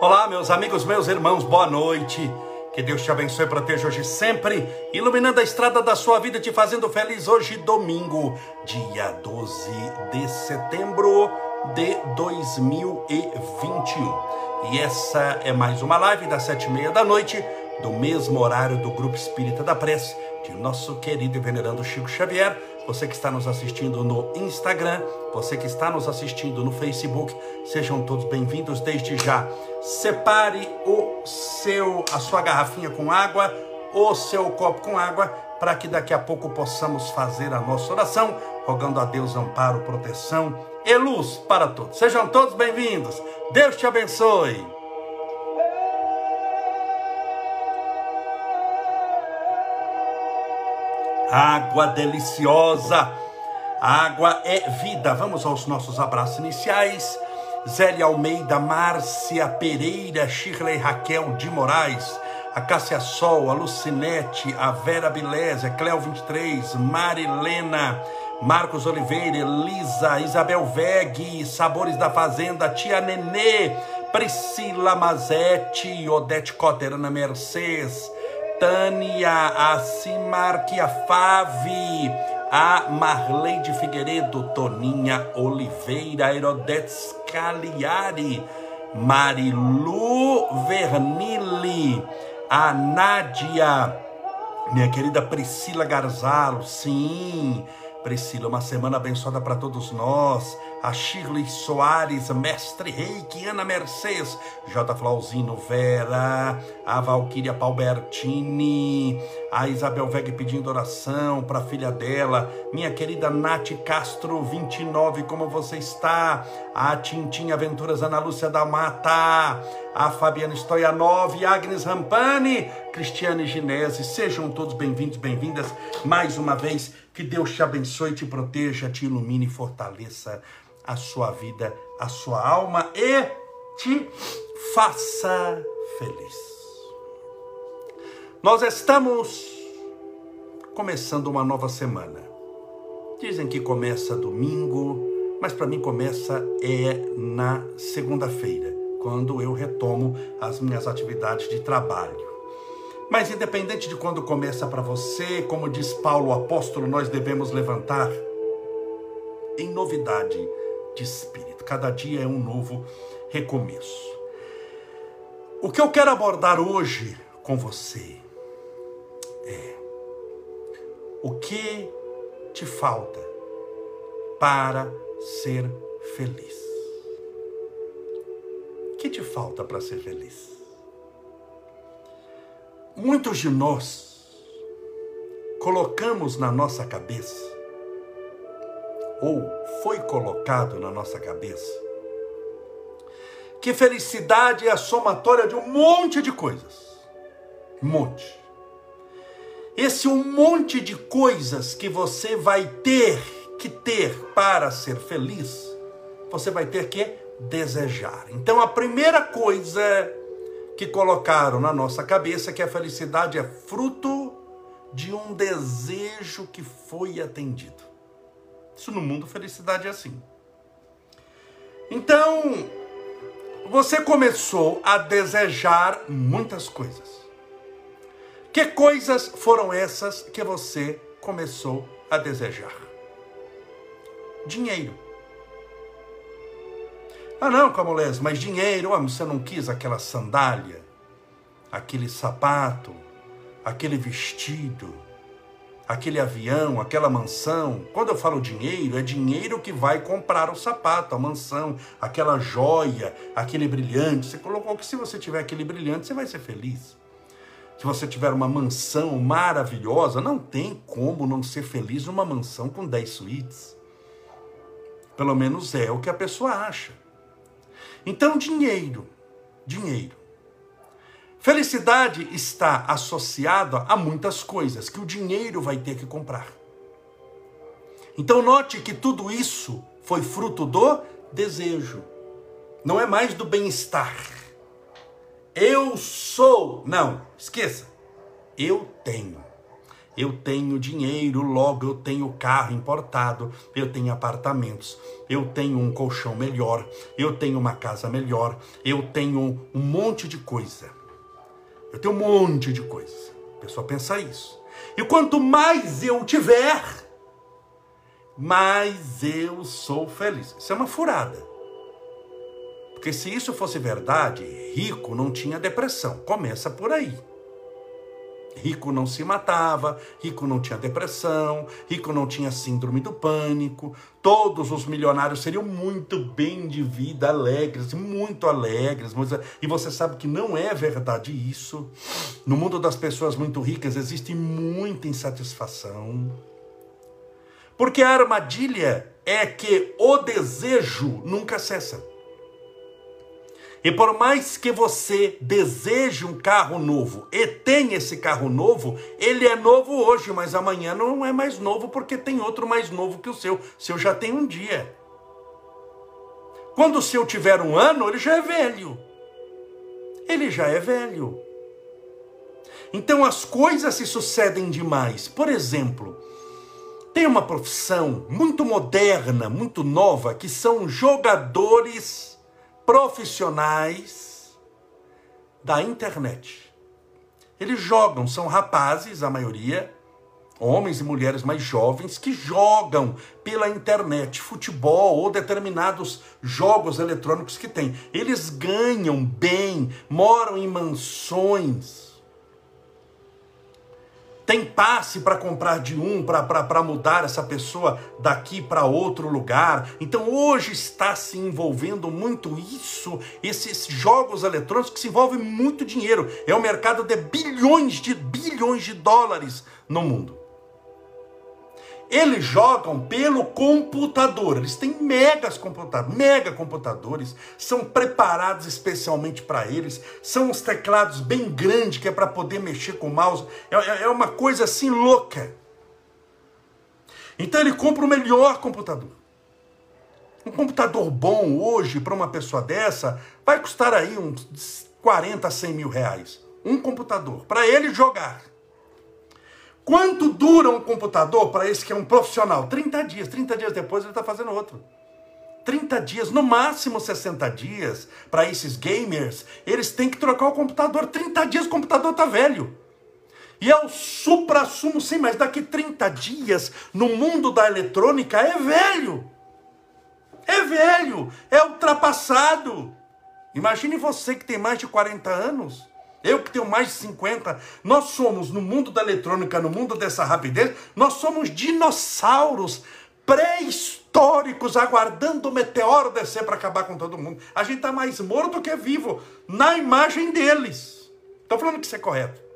Olá, meus amigos, meus irmãos, boa noite. Que Deus te abençoe e proteja hoje sempre, iluminando a estrada da sua vida, te fazendo feliz hoje, domingo, dia 12 de setembro de 2021. E essa é mais uma live das sete e meia da noite, do mesmo horário do Grupo Espírita da Prece, de nosso querido e venerando Chico Xavier. Você que está nos assistindo no Instagram, você que está nos assistindo no Facebook, sejam todos bem-vindos desde já. Separe o seu, a sua garrafinha com água, o seu copo com água, para que daqui a pouco possamos fazer a nossa oração, rogando a Deus amparo, proteção e luz para todos. Sejam todos bem-vindos. Deus te abençoe. Água deliciosa. Água é vida. Vamos aos nossos abraços iniciais. Zélia Almeida, Márcia Pereira, Shirley Raquel de Moraes, a Cássia Sol, a Lucinete, a Vera Bilésia, Cléo 23, Marilena, Marcos Oliveira, Elisa, Isabel Veg, Sabores da Fazenda, Tia Nenê, Priscila Mazetti, Odete Cotter, Ana Mercedes, Tânia, a Simarquia Fave, a Marleide Figueiredo, Toninha Oliveira, Herodetes Cagliari, Marilu Vernili, a Nádia, minha querida Priscila Garzalo, sim, Priscila, uma semana abençoada para todos nós. A Shirley Soares, Mestre Reiki, Ana Mercedes, J. Flauzino Vera, a Valquíria Palbertini, a Isabel Veg pedindo oração para a filha dela, minha querida Nath Castro 29, como você está? A Tintin Aventuras Ana Lúcia da Mata, a Fabiana Stoyanov, Agnes Rampani, Cristiane Ginese, sejam todos bem-vindos, bem-vindas mais uma vez. Que Deus te abençoe, te proteja, te ilumine e fortaleça a sua vida, a sua alma e te faça feliz. Nós estamos começando uma nova semana. Dizem que começa domingo, mas para mim começa é na segunda-feira, quando eu retomo as minhas atividades de trabalho. Mas independente de quando começa para você, como diz Paulo apóstolo, nós devemos levantar em novidade de espírito. Cada dia é um novo recomeço. O que eu quero abordar hoje com você é o que te falta para ser feliz. O que te falta para ser feliz? Muitos de nós colocamos na nossa cabeça, ou foi colocado na nossa cabeça, que felicidade é a somatória de um monte de coisas. Um monte. Esse um monte de coisas que você vai ter que ter para ser feliz, você vai ter que desejar. Então a primeira coisa que colocaram na nossa cabeça que a felicidade é fruto de um desejo que foi atendido. Isso no mundo felicidade é assim. Então, você começou a desejar muitas coisas. Que coisas foram essas que você começou a desejar? Dinheiro. Ah, não, Camolés, mas dinheiro, ah, você não quis aquela sandália, aquele sapato, aquele vestido, aquele avião, aquela mansão. Quando eu falo dinheiro, é dinheiro que vai comprar o sapato, a mansão, aquela joia, aquele brilhante. Você colocou que se você tiver aquele brilhante, você vai ser feliz. Se você tiver uma mansão maravilhosa, não tem como não ser feliz numa mansão com 10 suítes. Pelo menos é o que a pessoa acha. Então, dinheiro, dinheiro. Felicidade está associada a muitas coisas que o dinheiro vai ter que comprar. Então, note que tudo isso foi fruto do desejo, não é mais do bem-estar. Eu sou, não, esqueça. Eu tenho. Eu tenho dinheiro, logo eu tenho carro importado, eu tenho apartamentos, eu tenho um colchão melhor, eu tenho uma casa melhor, eu tenho um monte de coisa. Eu tenho um monte de coisa. A pessoa pensa isso. E quanto mais eu tiver, mais eu sou feliz. Isso é uma furada. Porque se isso fosse verdade, rico não tinha depressão. Começa por aí. Rico não se matava, rico não tinha depressão, rico não tinha síndrome do pânico. Todos os milionários seriam muito bem de vida, alegres, muito alegres. E você sabe que não é verdade isso. No mundo das pessoas muito ricas existe muita insatisfação. Porque a armadilha é que o desejo nunca cessa. E por mais que você deseje um carro novo e tenha esse carro novo, ele é novo hoje, mas amanhã não é mais novo porque tem outro mais novo que o seu. Seu já tem um dia. Quando o seu tiver um ano, ele já é velho. Ele já é velho. Então as coisas se sucedem demais. Por exemplo, tem uma profissão muito moderna, muito nova, que são jogadores profissionais da internet. Eles jogam, são rapazes, a maioria, homens e mulheres mais jovens, que jogam pela internet futebol ou determinados jogos eletrônicos que tem. Eles ganham bem, moram em mansões tem passe para comprar de um, para mudar essa pessoa daqui para outro lugar. Então hoje está se envolvendo muito isso, esses jogos eletrônicos que se envolvem muito dinheiro. É um mercado de bilhões de bilhões de dólares no mundo. Eles jogam pelo computador. Eles têm megas computadores, mega computadores, são preparados especialmente para eles. São os teclados bem grandes que é para poder mexer com o mouse. É, é, é uma coisa assim louca. Então ele compra o melhor computador. Um computador bom hoje para uma pessoa dessa vai custar aí uns 40, 100 mil reais. Um computador para ele jogar. Quanto dura um computador para esse que é um profissional? 30 dias. 30 dias depois ele está fazendo outro. 30 dias, no máximo 60 dias, para esses gamers, eles têm que trocar o computador. 30 dias o computador está velho. E é o supra-sumo, sim, mas daqui 30 dias, no mundo da eletrônica, é velho. É velho, é ultrapassado. Imagine você que tem mais de 40 anos. Eu que tenho mais de 50, nós somos, no mundo da eletrônica, no mundo dessa rapidez, nós somos dinossauros pré-históricos aguardando o meteoro descer para acabar com todo mundo. A gente está mais morto do que vivo, na imagem deles. Estou falando que isso é correto.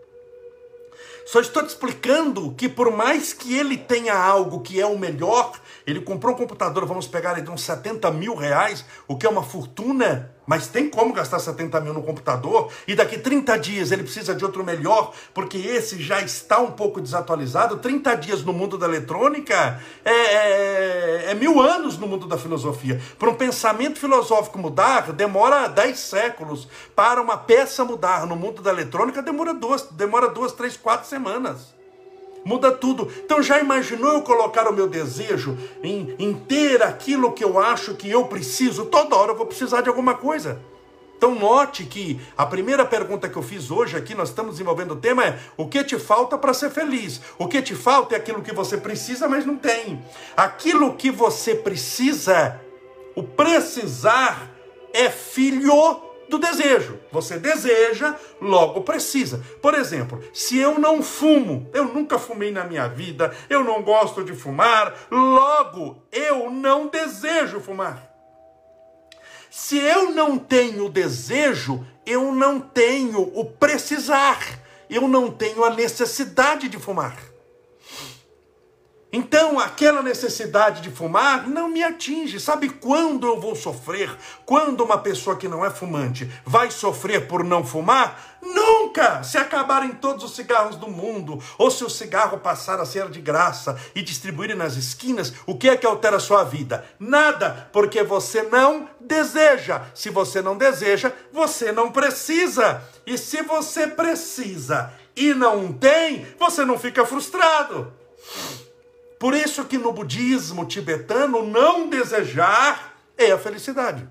Só estou te explicando que por mais que ele tenha algo que é o melhor, ele comprou um computador, vamos pegar aí de uns 70 mil reais, o que é uma fortuna, mas tem como gastar 70 mil no computador, e daqui 30 dias ele precisa de outro melhor, porque esse já está um pouco desatualizado. 30 dias no mundo da eletrônica é, é, é mil anos no mundo da filosofia. Para um pensamento filosófico mudar, demora 10 séculos. Para uma peça mudar no mundo da eletrônica, demora duas, demora duas três, quatro semanas muda tudo. Então já imaginou eu colocar o meu desejo em, em ter aquilo que eu acho que eu preciso? Toda hora eu vou precisar de alguma coisa. Então note que a primeira pergunta que eu fiz hoje aqui, nós estamos desenvolvendo o tema é: o que te falta para ser feliz? O que te falta é aquilo que você precisa, mas não tem. Aquilo que você precisa, o precisar é filho do desejo. Você deseja, logo precisa. Por exemplo, se eu não fumo, eu nunca fumei na minha vida, eu não gosto de fumar, logo eu não desejo fumar. Se eu não tenho desejo, eu não tenho o precisar, eu não tenho a necessidade de fumar. Então, aquela necessidade de fumar não me atinge. Sabe quando eu vou sofrer? Quando uma pessoa que não é fumante vai sofrer por não fumar? Nunca! Se acabarem todos os cigarros do mundo, ou se o cigarro passar a ser de graça e distribuir nas esquinas, o que é que altera a sua vida? Nada, porque você não deseja. Se você não deseja, você não precisa. E se você precisa e não tem, você não fica frustrado. Por isso que no budismo tibetano não desejar é a felicidade.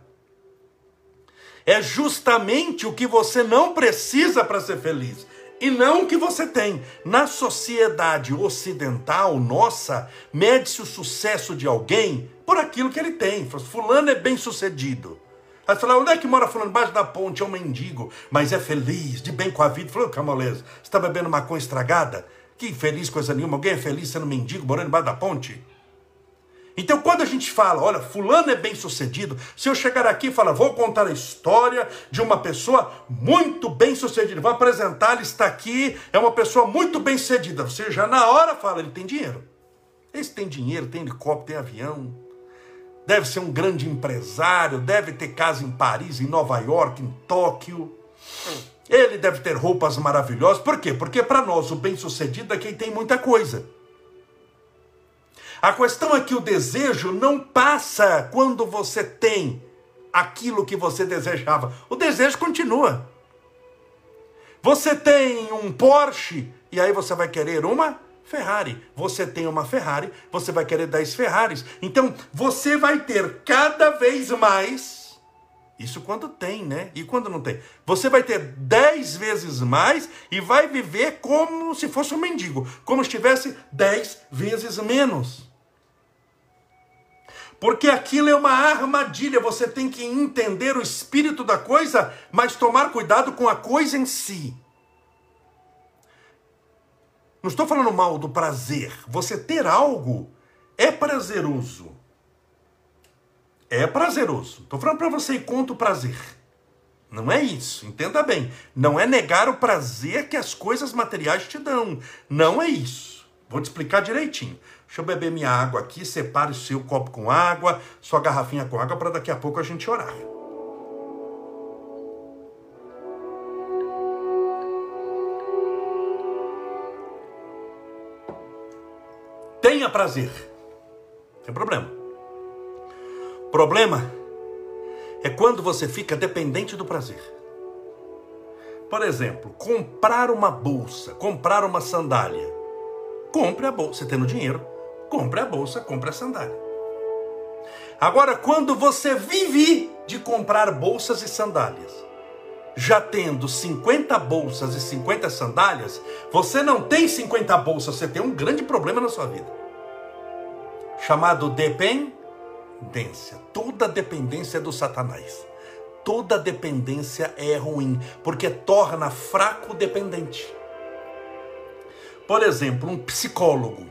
É justamente o que você não precisa para ser feliz e não o que você tem. Na sociedade ocidental nossa, mede-se o sucesso de alguém por aquilo que ele tem. Fulano é bem sucedido. Aí você fala, onde é que mora fulano? Embaixo da ponte, é um mendigo, mas é feliz, de bem com a vida. Falou, camoleza, você está bebendo maconha estragada? Que infeliz coisa nenhuma. Alguém é feliz sendo mendigo, morando embaixo da ponte? Então, quando a gente fala, olha, fulano é bem sucedido, se eu chegar aqui e falar, vou contar a história de uma pessoa muito bem sucedida, vou apresentar, ele está aqui, é uma pessoa muito bem sucedida. Você já na hora fala, ele tem dinheiro. Esse tem dinheiro, tem helicóptero, tem avião, deve ser um grande empresário, deve ter casa em Paris, em Nova York, em Tóquio. Ele deve ter roupas maravilhosas. Por quê? Porque para nós o bem-sucedido é quem tem muita coisa. A questão é que o desejo não passa quando você tem aquilo que você desejava. O desejo continua. Você tem um Porsche e aí você vai querer uma Ferrari. Você tem uma Ferrari, você vai querer 10 Ferraris. Então, você vai ter cada vez mais. Isso quando tem, né? E quando não tem? Você vai ter 10 vezes mais e vai viver como se fosse um mendigo, como se tivesse 10 vezes menos. Porque aquilo é uma armadilha, você tem que entender o espírito da coisa, mas tomar cuidado com a coisa em si. Não estou falando mal do prazer. Você ter algo é prazeroso. É prazeroso. Estou falando para você ir contra o prazer. Não é isso, entenda bem. Não é negar o prazer que as coisas materiais te dão. Não é isso. Vou te explicar direitinho. Deixa eu beber minha água aqui, separe o seu copo com água, sua garrafinha com água, para daqui a pouco a gente orar. Tenha prazer. Tem problema. Problema é quando você fica dependente do prazer. Por exemplo, comprar uma bolsa, comprar uma sandália. Compre a bolsa, você tendo dinheiro, compre a bolsa, compre a sandália. Agora, quando você vive de comprar bolsas e sandálias, já tendo 50 bolsas e 50 sandálias, você não tem 50 bolsas, você tem um grande problema na sua vida. Chamado dependência. Toda dependência é do Satanás. Toda dependência é ruim, porque torna fraco o dependente. Por exemplo, um psicólogo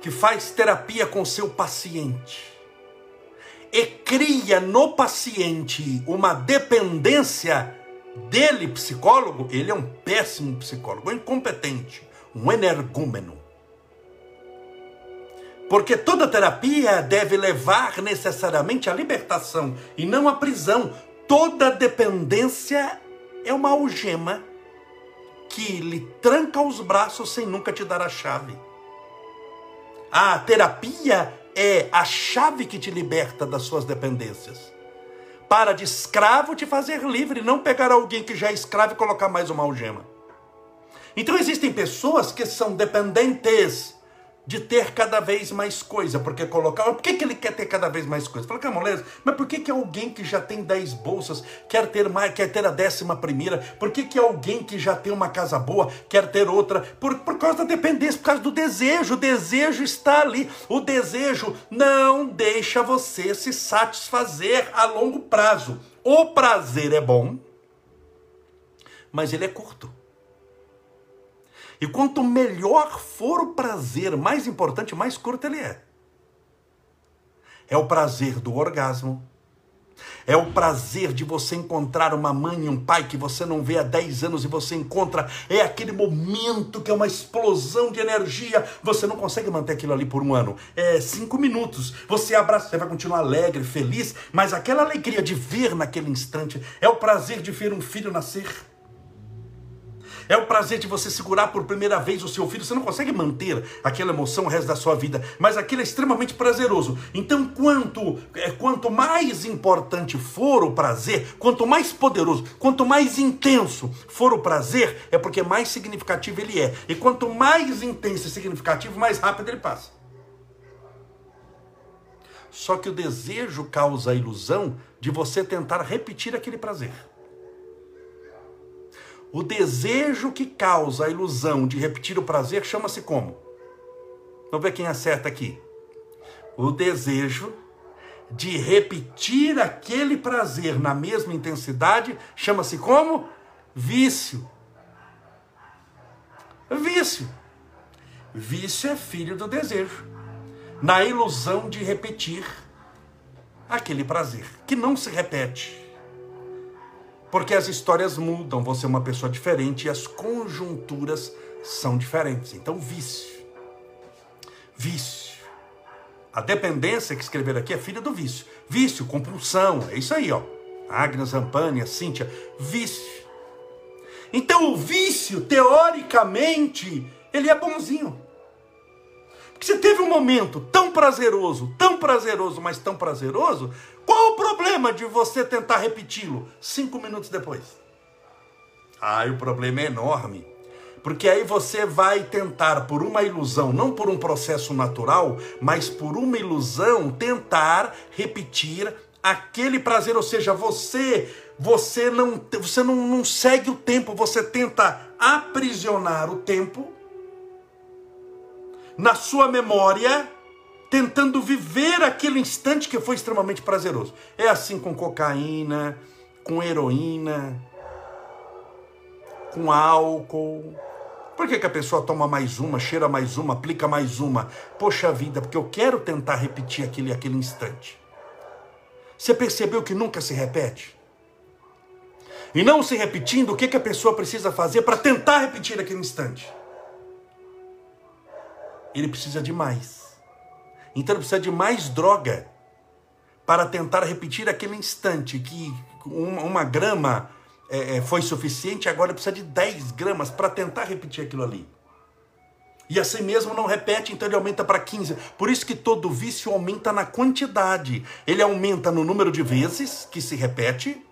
que faz terapia com seu paciente e cria no paciente uma dependência dele, psicólogo, ele é um péssimo psicólogo, um incompetente, um energúmeno. Porque toda terapia deve levar necessariamente à libertação e não à prisão. Toda dependência é uma algema que lhe tranca os braços sem nunca te dar a chave. A terapia é a chave que te liberta das suas dependências. Para de escravo te fazer livre, não pegar alguém que já é escravo e colocar mais uma algema. Então existem pessoas que são dependentes de ter cada vez mais coisa, porque colocar, por que, que ele quer ter cada vez mais coisa? Fala, moleza, mas por que, que alguém que já tem 10 bolsas quer ter mais, quer ter a décima primeira? Por que, que alguém que já tem uma casa boa quer ter outra? Por, por causa da dependência, por causa do desejo, o desejo está ali, o desejo não deixa você se satisfazer a longo prazo. O prazer é bom, mas ele é curto. E quanto melhor for o prazer, mais importante, mais curto ele é. É o prazer do orgasmo. É o prazer de você encontrar uma mãe e um pai que você não vê há 10 anos e você encontra. É aquele momento que é uma explosão de energia. Você não consegue manter aquilo ali por um ano. É cinco minutos. Você abraça, você vai continuar alegre, feliz, mas aquela alegria de ver naquele instante é o prazer de ver um filho nascer É o prazer de você segurar por primeira vez o seu filho. Você não consegue manter aquela emoção o resto da sua vida, mas aquilo é extremamente prazeroso. Então, quanto, é, quanto mais importante for o prazer, quanto mais poderoso, quanto mais intenso for o prazer, é porque mais significativo ele é. E quanto mais intenso e significativo, mais rápido ele passa. Só que o desejo causa a ilusão de você tentar repetir aquele prazer. O desejo que causa a ilusão de repetir o prazer chama-se como? Vamos ver quem acerta aqui. O desejo de repetir aquele prazer na mesma intensidade chama-se como? Vício. Vício. Vício é filho do desejo. Na ilusão de repetir aquele prazer, que não se repete. Porque as histórias mudam, você é uma pessoa diferente e as conjunturas são diferentes. Então, vício. Vício. A dependência que escrever aqui é filha do vício. Vício, compulsão, é isso aí, ó. Agnes, Zampani, Cíntia, vício. Então, o vício, teoricamente, ele é bonzinho. Porque você teve um momento tão prazeroso, tão prazeroso, mas tão prazeroso, qual o problema de você tentar repeti-lo cinco minutos depois? Ah, o problema é enorme. Porque aí você vai tentar, por uma ilusão, não por um processo natural, mas por uma ilusão, tentar repetir aquele prazer. Ou seja, você você não, você não, não segue o tempo, você tenta aprisionar o tempo na sua memória tentando viver aquele instante que foi extremamente prazeroso. É assim com cocaína, com heroína, com álcool. Por que, que a pessoa toma mais uma, cheira mais uma, aplica mais uma? Poxa vida, porque eu quero tentar repetir aquele, aquele instante. Você percebeu que nunca se repete? E não se repetindo, o que, que a pessoa precisa fazer para tentar repetir aquele instante? Ele precisa de mais. Então ele precisa de mais droga para tentar repetir aquele instante que uma, uma grama é, é foi suficiente, agora ele precisa de 10 gramas para tentar repetir aquilo ali. E assim mesmo não repete, então ele aumenta para 15. Por isso que todo vício aumenta na quantidade. Ele aumenta no número de vezes que se repete,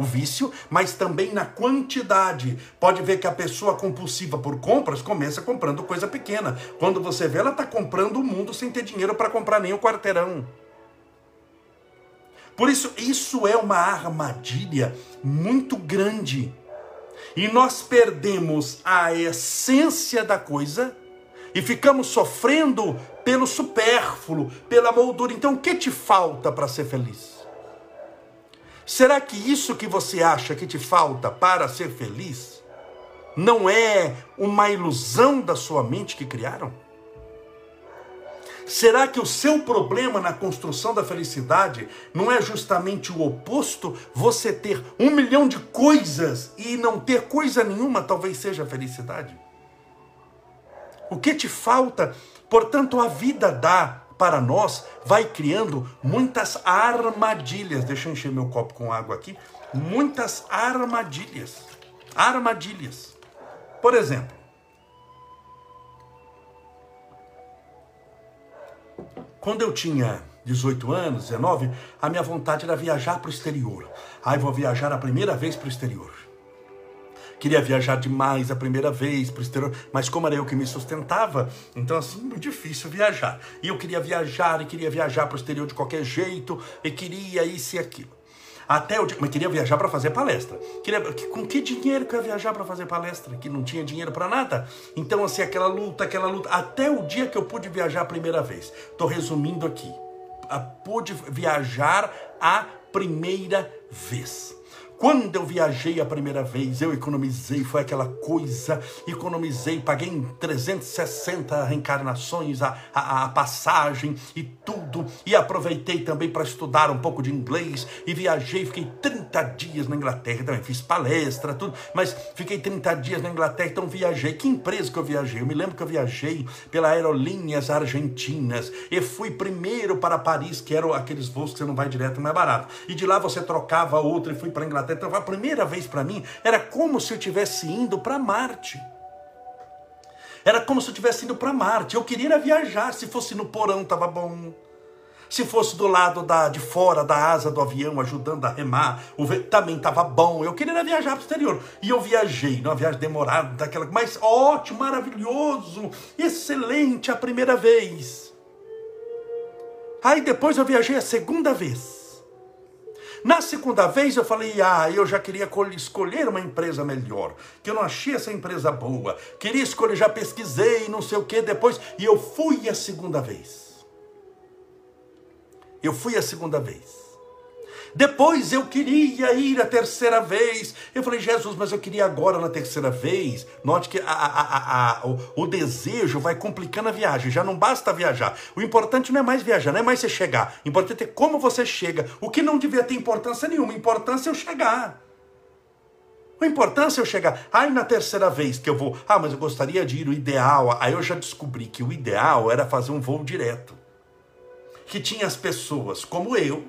o vício, mas também na quantidade. Pode ver que a pessoa compulsiva por compras começa comprando coisa pequena. Quando você vê, ela está comprando o mundo sem ter dinheiro para comprar nem o quarteirão. Por isso, isso é uma armadilha muito grande. E nós perdemos a essência da coisa e ficamos sofrendo pelo supérfluo, pela moldura. Então, o que te falta para ser feliz? Será que isso que você acha que te falta para ser feliz não é uma ilusão da sua mente que criaram? Será que o seu problema na construção da felicidade não é justamente o oposto? Você ter um milhão de coisas e não ter coisa nenhuma talvez seja felicidade? O que te falta? Portanto, a vida dá para nós vai criando muitas armadilhas. Deixa eu encher meu copo com água aqui. Muitas armadilhas. Armadilhas. Por exemplo, quando eu tinha 18 anos, 19, a minha vontade era viajar para o exterior. Aí vou viajar a primeira vez para o exterior. Queria viajar demais a primeira vez para o exterior, mas como era eu que me sustentava, então assim, muito difícil viajar. E eu queria viajar, e queria viajar para o exterior de qualquer jeito, e queria isso e aquilo. Até dia, mas queria viajar para fazer palestra. Queria, com que dinheiro que eu ia viajar para fazer palestra? Que não tinha dinheiro para nada. Então, assim, aquela luta, aquela luta. Até o dia que eu pude viajar a primeira vez. Estou resumindo aqui. Pude viajar a primeira vez. Quando eu viajei a primeira vez, eu economizei, foi aquela coisa, economizei, paguei em 360 reencarnações a, a, a passagem e tudo, e aproveitei também para estudar um pouco de inglês, e viajei, fiquei 30 dias na Inglaterra, também fiz palestra, tudo, mas fiquei 30 dias na Inglaterra, então viajei. Que empresa que eu viajei? Eu me lembro que eu viajei pela Aerolíneas Argentinas, e fui primeiro para Paris, que eram aqueles voos que você não vai direto, mais barato, e de lá você trocava outro e fui para Inglaterra Terra. Então, a primeira vez para mim era como se eu estivesse indo para Marte. Era como se eu estivesse indo para Marte. Eu queria viajar. Se fosse no porão, estava bom. Se fosse do lado da, de fora da asa do avião, ajudando a remar, também estava bom. Eu queria viajar para o exterior. E eu viajei, numa viagem demorada, daquela, mas ótimo, maravilhoso, excelente a primeira vez. Aí depois eu viajei a segunda vez. Na segunda vez eu falei, ah, eu já queria escolher uma empresa melhor, que eu não achei essa empresa boa, queria escolher, já pesquisei, não sei o que depois, e eu fui a segunda vez. Eu fui a segunda vez. Depois eu queria ir a terceira vez. Eu falei, Jesus, mas eu queria agora na terceira vez. Note que a, a, a, o, o, desejo vai complicando a viagem. Já não basta viajar. O importante não é mais viajar, não é mais você chegar. O importante é como você chega. O que não devia ter importância nenhuma. Importância é eu chegar. A importância é eu chegar. Aí na terceira vez que eu vou, ah, mas eu gostaria de ir, o ideal. Aí eu já descobri que o ideal era fazer um voo direto que tinha as pessoas como eu,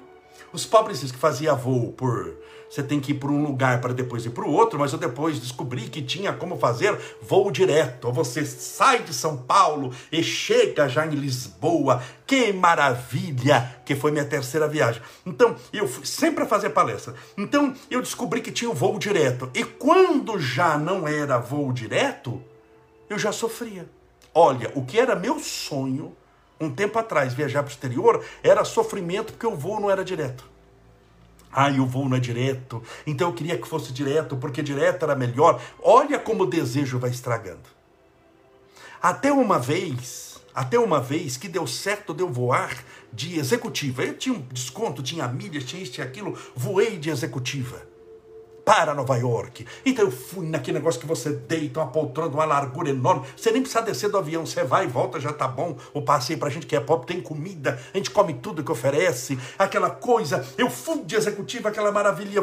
os pobres que fazia voo por você tem que ir para um lugar para depois ir para o outro, mas eu depois descobri que tinha como fazer voo direto. Você sai de São Paulo e chega já em Lisboa. Que maravilha! Que foi minha terceira viagem. Então, eu fui sempre a fazer palestra. Então, eu descobri que tinha o voo direto. E quando já não era voo direto, eu já sofria. Olha, o que era meu sonho um tempo atrás, viajar para o exterior era sofrimento porque o voo não era direto. Ah, e o voo não é direto, então eu queria que fosse direto, porque direto era melhor. Olha como o desejo vai estragando. Até uma vez, até uma vez que deu certo de eu voar de executiva. Eu tinha um desconto, tinha milhas, tinha isso, tinha aquilo, voei de executiva para Nova York. Então eu fui naquele negócio que você deita uma poltrona, uma largura enorme. Você nem precisa descer do avião, você vai e volta, já tá bom. O passeio pra gente que é pobre tem comida, a gente come tudo que oferece, aquela coisa. Eu fui de executiva, aquela maravilha,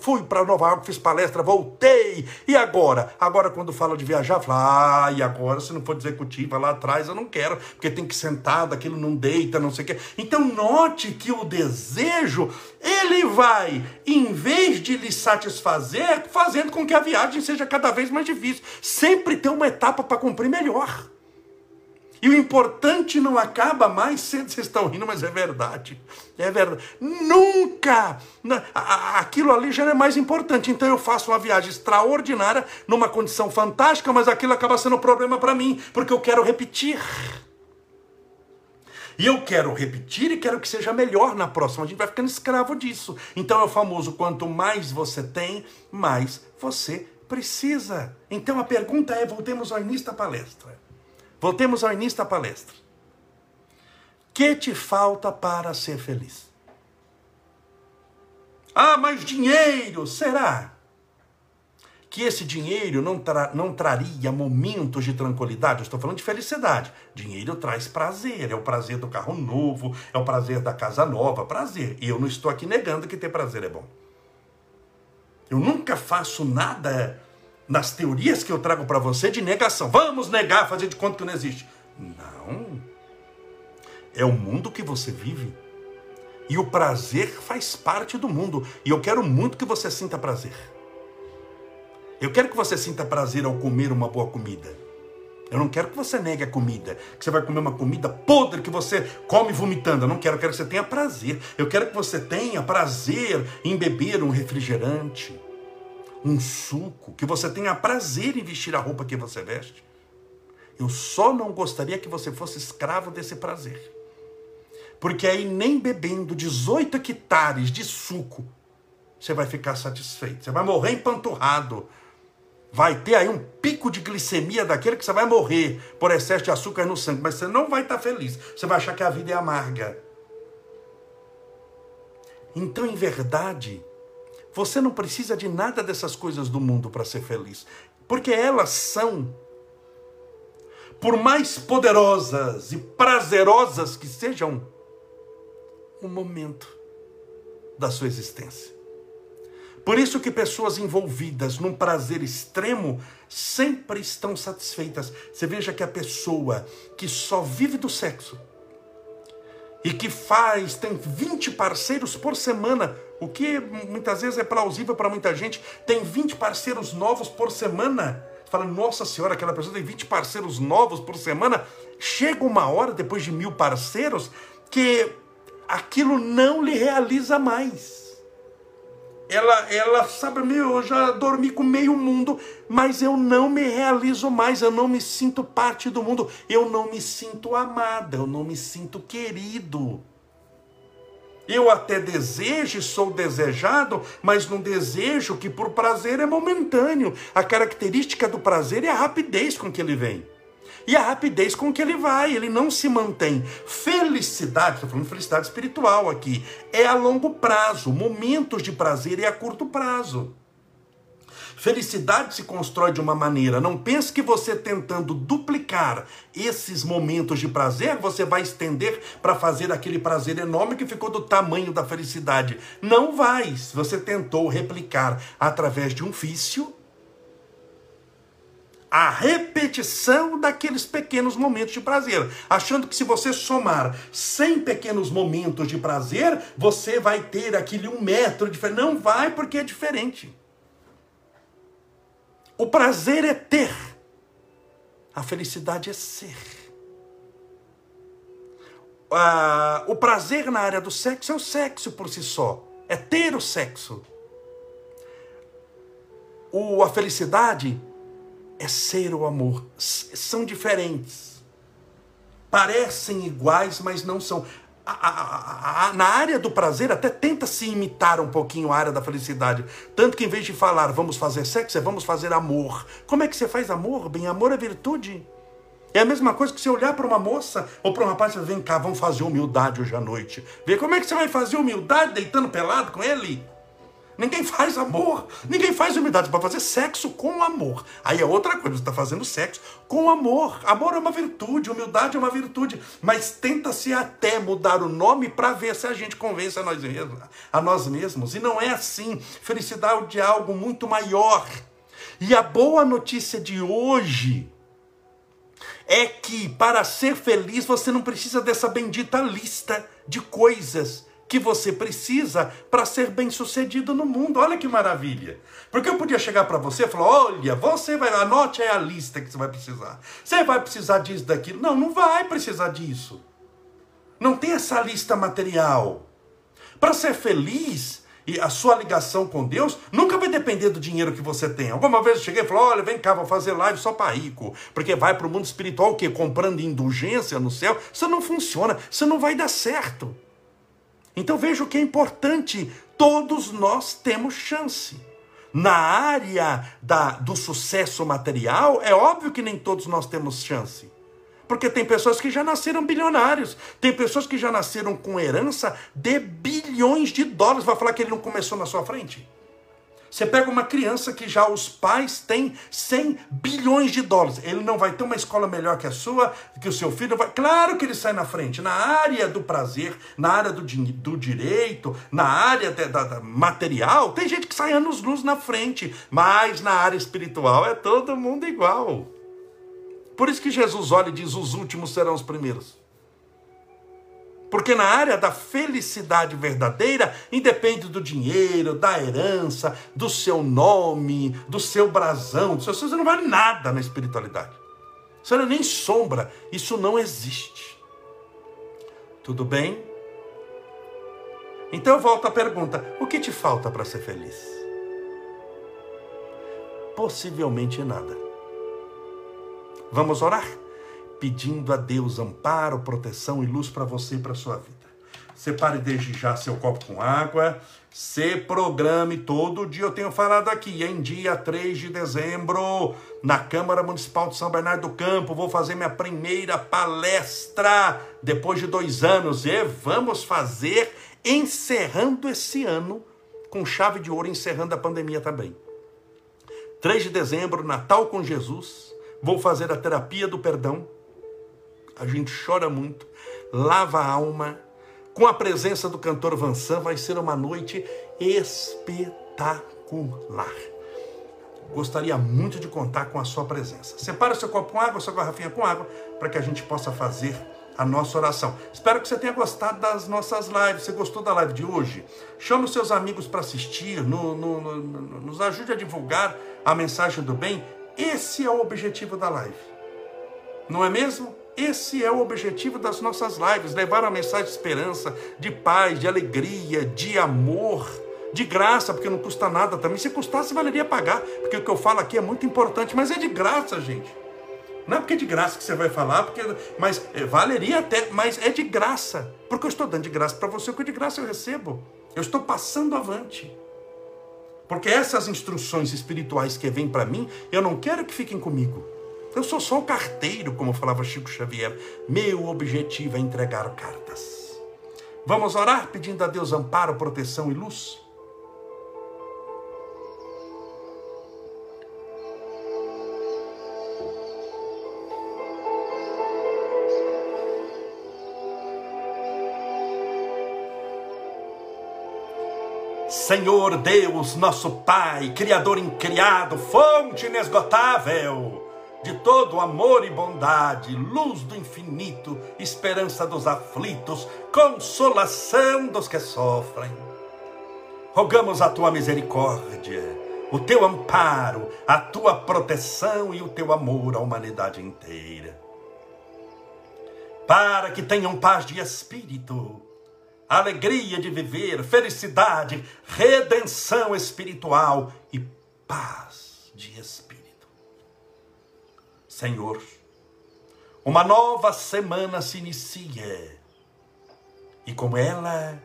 fui para Nova York, fiz palestra, voltei. E agora? Agora quando fala de viajar, fala, ah, e agora se não for de executiva lá atrás, eu não quero, porque tem que sentar, aquilo não deita, não sei o quê. Então note que o desejo, ele vai, em vez de lhe satisfazer, fazer, fazendo com que a viagem seja cada vez mais difícil. Sempre tem uma etapa para cumprir melhor. E o importante não acaba mais sendo, vocês estão rindo, mas é verdade. É verdade. Nunca! Aquilo ali já é mais importante. Então eu faço uma viagem extraordinária, numa condição fantástica, mas aquilo acaba sendo um problema para mim, porque eu quero repetir. E eu quero repetir e quero que seja melhor na próxima. A gente vai ficando escravo disso. Então é o famoso: quanto mais você tem, mais você precisa. Então a pergunta é: voltemos ao início da palestra. Voltemos ao início da palestra. Que te falta para ser feliz? Ah, mais dinheiro, será? Que esse dinheiro não, tra não traria momentos de tranquilidade. Eu estou falando de felicidade. Dinheiro traz prazer. É o prazer do carro novo, é o prazer da casa nova. Prazer. E eu não estou aqui negando que ter prazer é bom. Eu nunca faço nada nas teorias que eu trago para você de negação. Vamos negar, fazer de conta que não existe. Não. É o mundo que você vive. E o prazer faz parte do mundo. E eu quero muito que você sinta prazer. Eu quero que você sinta prazer ao comer uma boa comida. Eu não quero que você negue a comida, que você vai comer uma comida podre que você come vomitando. Eu não quero, eu quero que você tenha prazer. Eu quero que você tenha prazer em beber um refrigerante, um suco, que você tenha prazer em vestir a roupa que você veste. Eu só não gostaria que você fosse escravo desse prazer. Porque aí nem bebendo 18 hectares de suco você vai ficar satisfeito. Você vai morrer empanturrado vai ter aí um pico de glicemia daquele que você vai morrer por excesso de açúcar no sangue, mas você não vai estar feliz. Você vai achar que a vida é amarga. Então, em verdade, você não precisa de nada dessas coisas do mundo para ser feliz, porque elas são, por mais poderosas e prazerosas que sejam, um momento da sua existência. Por isso que pessoas envolvidas num prazer extremo sempre estão satisfeitas. Você veja que a pessoa que só vive do sexo e que faz, tem 20 parceiros por semana, O que muitas vezes é plausível para muita gente. Tem 20 parceiros novos por semana. Fala, nossa senhora, aquela pessoa tem 20 parceiros novos por semana. Chega uma hora, depois de mil parceiros, que aquilo não lhe realiza mais. Ela, ela sabe, meu, eu já dormi com meio mundo, mas eu não me realizo mais, eu não me sinto parte do mundo, eu não me sinto amada, eu não me sinto querido. Eu até desejo e sou desejado, mas num desejo que por prazer é momentâneo. A característica do prazer é a rapidez com que ele vem e a rapidez com que ele vai, ele não se mantém. Felicidade, estou falando de felicidade espiritual aqui, é a longo prazo, momentos de prazer é a curto prazo. Felicidade se constrói de uma maneira. Não pense que você tentando duplicar esses momentos de prazer, você vai estender para fazer aquele prazer enorme que ficou do tamanho da felicidade. Não vai. Se você tentou replicar através de um vício, a repetição daqueles pequenos momentos de prazer, achando que se você somar 100 pequenos momentos de prazer, você vai ter aquele um metro diferente. Não vai, porque é diferente. O prazer é ter, a felicidade é ser. Ah, o prazer na área do sexo é o sexo por si só, é ter o sexo. O, a felicidade é ser o amor. São diferentes. Parecem iguais, mas não são. A, a, a, na área do prazer, até tenta se imitar um pouquinho a área da felicidade. Tanto que em vez de falar vamos fazer sexo, é vamos fazer amor. Como é que você faz amor? Bem, amor é virtude. É a mesma coisa que você olhar para uma moça ou para um rapaz e falar, vem cá, vamos fazer humildade hoje à noite. Vê como é que você vai fazer humildade deitando pelado com ele? Ninguém faz amor, ninguém faz humildade para fazer sexo com amor. Aí é outra coisa, você está fazendo sexo com amor. Amor é uma virtude, humildade é uma virtude, mas tenta-se até mudar o nome para ver se a gente convence a nós mesmos, a nós mesmos. E não é assim. Felicidade é algo muito maior. E a boa notícia de hoje é que para ser feliz você não precisa dessa bendita lista de coisas que você precisa para ser bem-sucedido no mundo. Olha que maravilha. Porque eu podia chegar para você e falar: "Olha, você vai, anote aí a lista que você vai precisar. Você vai precisar disso daquilo". Não, não vai precisar disso. Não tem essa lista material. Para ser feliz, e a sua ligação com Deus nunca vai depender do dinheiro que você tem. Alguma vez eu cheguei e falei: olha, vem cá, vou fazer live só para rico. Porque vai para o mundo espiritual o quê? Comprando indulgência no céu. Isso não funciona, isso não vai dar certo. Então veja o que é importante: todos nós temos chance. Na área da, do sucesso material, é óbvio que nem todos nós temos chance. Porque tem pessoas que já nasceram bilionários, tem pessoas que já nasceram com herança de bilhões de dólares. Vai falar que ele não começou na sua frente? Você pega uma criança que já os pais têm 100 bilhões de dólares. Ele não vai ter uma escola melhor que a sua, que o seu filho vai. Claro que ele sai na frente. Na área do prazer, na área do, do direito, na área de, da, da, material, tem gente que sai anos luz na frente. Mas na área espiritual é todo mundo igual. Por isso que Jesus olha e diz: os últimos serão os primeiros. Porque na área da felicidade verdadeira, independe do dinheiro, da herança, do seu nome, do seu brasão, do seu, você não vale nada na espiritualidade. Você não é nem sombra, isso não existe. Tudo bem? Então eu volto à pergunta: o que te falta para ser feliz? Possivelmente nada. Vamos orar? Pedindo a Deus amparo, proteção e luz para você e para sua vida. Separe desde já seu copo com água, se programe todo dia. Eu tenho falado aqui, em dia 3 de dezembro, na Câmara Municipal de São Bernardo do Campo, vou fazer minha primeira palestra depois de dois anos. E vamos fazer encerrando esse ano com chave de ouro, encerrando a pandemia também. 3 de dezembro, Natal com Jesus. Vou fazer a terapia do perdão a gente chora muito, lava a alma. Com a presença do cantor Vansan, vai ser uma noite espetacular. Gostaria muito de contar com a sua presença. Separe seu copo com água, sua garrafinha com água, para que a gente possa fazer a nossa oração. Espero que você tenha gostado das nossas lives. Você gostou da live de hoje? Chame os seus amigos para assistir, no, no, no, nos ajude a divulgar a mensagem do bem. Esse é o objetivo da live. Não é mesmo? Esse é o objetivo das nossas lives: levar a mensagem de esperança, de paz, de alegria, de amor, de graça, porque não custa nada também. Se custasse, valeria pagar, porque o que eu falo aqui é muito importante, mas é de graça, gente. Não é porque é de graça que você vai falar, porque, mas é, valeria até, mas é de graça. Porque eu estou dando de graça para você, o que de graça eu recebo. Eu estou passando avante. Porque essas instruções espirituais que vêm para mim, eu não quero que fiquem comigo. Eu sou só o carteiro, como falava Chico Xavier. Meu objetivo é entregar cartas. Vamos orar pedindo a Deus amparo, proteção e luz? Senhor Deus, nosso Pai, Criador incriado, fonte inesgotável de todo amor e bondade, luz do infinito, esperança dos aflitos, consolação dos que sofrem. Rogamos a tua misericórdia, o teu amparo, a tua proteção e o teu amor à humanidade inteira. Para que tenham paz de espírito, alegria de viver, felicidade, redenção espiritual e paz de espírito. Senhor, uma nova semana se inicia e com ela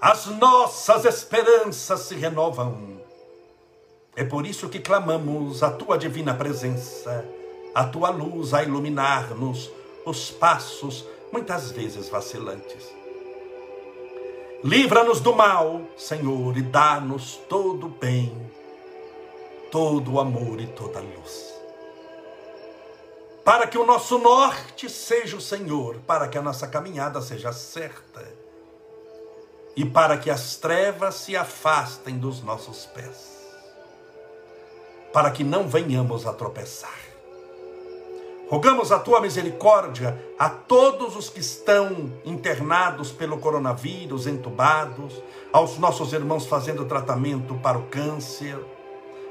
as nossas esperanças se renovam. É por isso que clamamos a tua divina presença, a tua luz a iluminar-nos os passos, muitas vezes vacilantes. Livra-nos do mal, Senhor, e dá-nos todo o bem, todo o amor e toda a luz. Para que o nosso norte seja o Senhor, para que a nossa caminhada seja certa e para que as trevas se afastem dos nossos pés, para que não venhamos a tropeçar. Rogamos a tua misericórdia a todos os que estão internados pelo coronavírus, entubados, aos nossos irmãos fazendo tratamento para o câncer,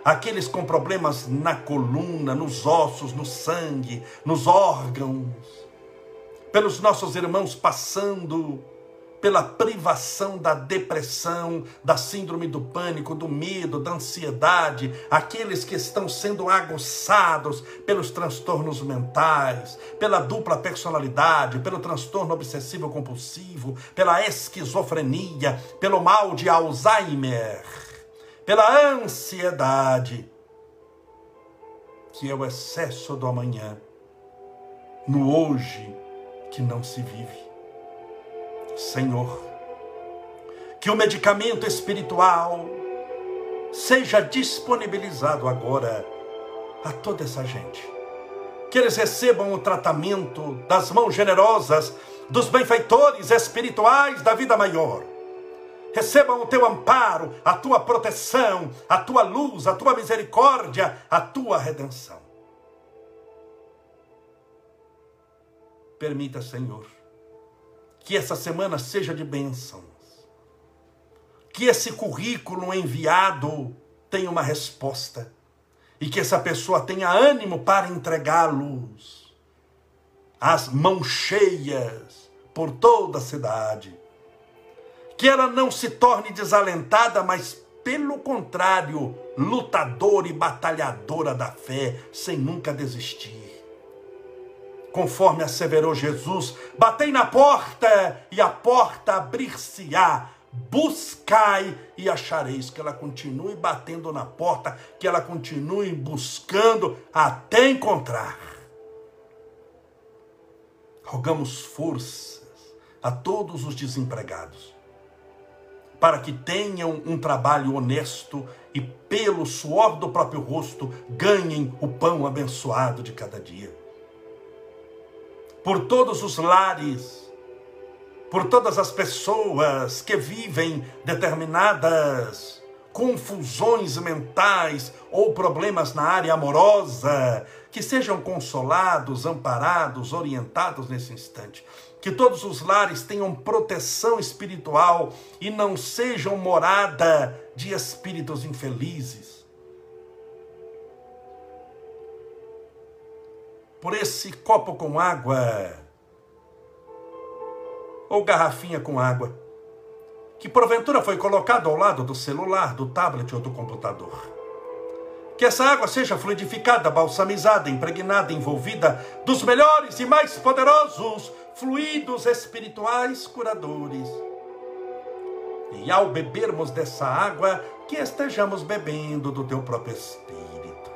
aqueles com problemas na coluna, nos ossos, no sangue, nos órgãos, pelos nossos irmãos passando pela privação da depressão, da síndrome do pânico, do medo, da ansiedade, aqueles que estão sendo aguçados pelos transtornos mentais, pela dupla personalidade, pelo transtorno obsessivo compulsivo, pela esquizofrenia, pelo mal de Alzheimer, pela ansiedade, que é o excesso do amanhã, no hoje que não se vive. Senhor, que o medicamento espiritual seja disponibilizado agora a toda essa gente. Que eles recebam o tratamento das mãos generosas dos benfeitores espirituais da vida maior. Recebam o teu amparo, a tua proteção, a tua luz, a tua misericórdia, a tua redenção. Permita, Senhor, que essa semana seja de bênçãos. Que esse currículo enviado tenha uma resposta. E que essa pessoa tenha ânimo para entregá-los. As mãos cheias por toda a cidade. Que ela não se torne desalentada, mas pelo contrário, lutadora e batalhadora da fé, sem nunca desistir conforme asseverou Jesus: batei na porta e a porta abrir-se-á. Buscai e achareis. Que ela continue batendo na porta, que ela continue buscando até encontrar. Rogamos forças a todos os desempregados, para que tenham um trabalho honesto e, pelo suor do próprio rosto, ganhem o pão abençoado de cada dia por todos os lares, por todas as pessoas que vivem determinadas confusões mentais ou problemas na área amorosa, que sejam consolados, amparados, orientados nesse instante. Que todos os lares tenham proteção espiritual e não sejam morada de espíritos infelizes. Por esse copo com água, ou garrafinha com água, que porventura foi colocado ao lado do celular, do tablet ou do computador. Que essa água seja fluidificada, balsamizada, impregnada, envolvida dos melhores e mais poderosos fluidos espirituais curadores. E ao bebermos dessa água, que estejamos bebendo do teu próprio Espírito.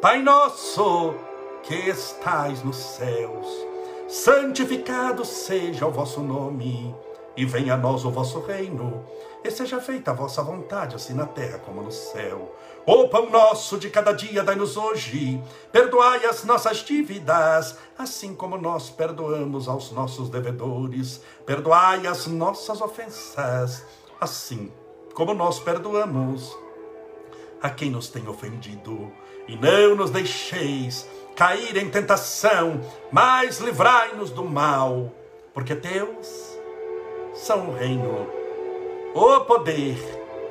Pai nosso que estais nos céus, santificado seja o vosso nome, e venha a nós o vosso reino e seja feita a vossa vontade, assim na terra como no céu. O pão nosso de cada dia dai-nos hoje. Perdoai as nossas dívidas, assim como nós perdoamos aos nossos devedores. Perdoai as nossas ofensas, assim como nós perdoamos a quem nos tem ofendido. E não nos deixeis cair em tentação, mas livrai-nos do mal, porque Deus são o reino o poder,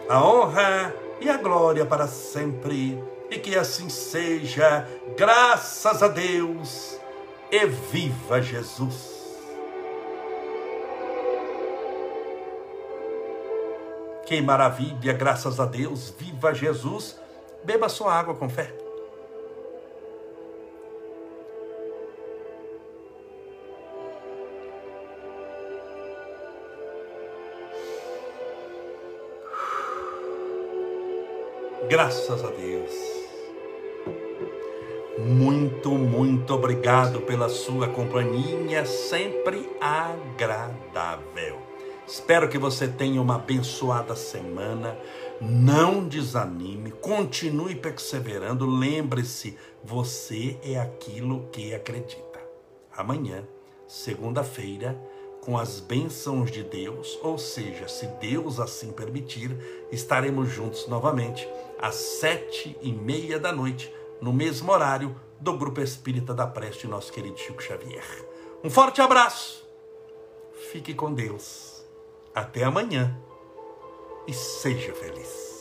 a honra e a glória para sempre. E que assim seja, graças a Deus, e viva Jesus. Que maravilha, graças a Deus, viva Jesus. Beba sua água com fé. Graças a Deus. Muito, muito obrigado pela sua companhia, sempre agradável. Espero que você tenha uma abençoada semana. Não desanime, continue perseverando. Lembre-se, você é aquilo que acredita. Amanhã, segunda-feira, com as bênçãos de Deus, ou seja, se Deus assim permitir, estaremos juntos novamente às sete e meia da noite, no mesmo horário do Grupo Espírita da Preste, nosso querido Chico Xavier. Um forte abraço, fique com Deus, até amanhã e seja feliz.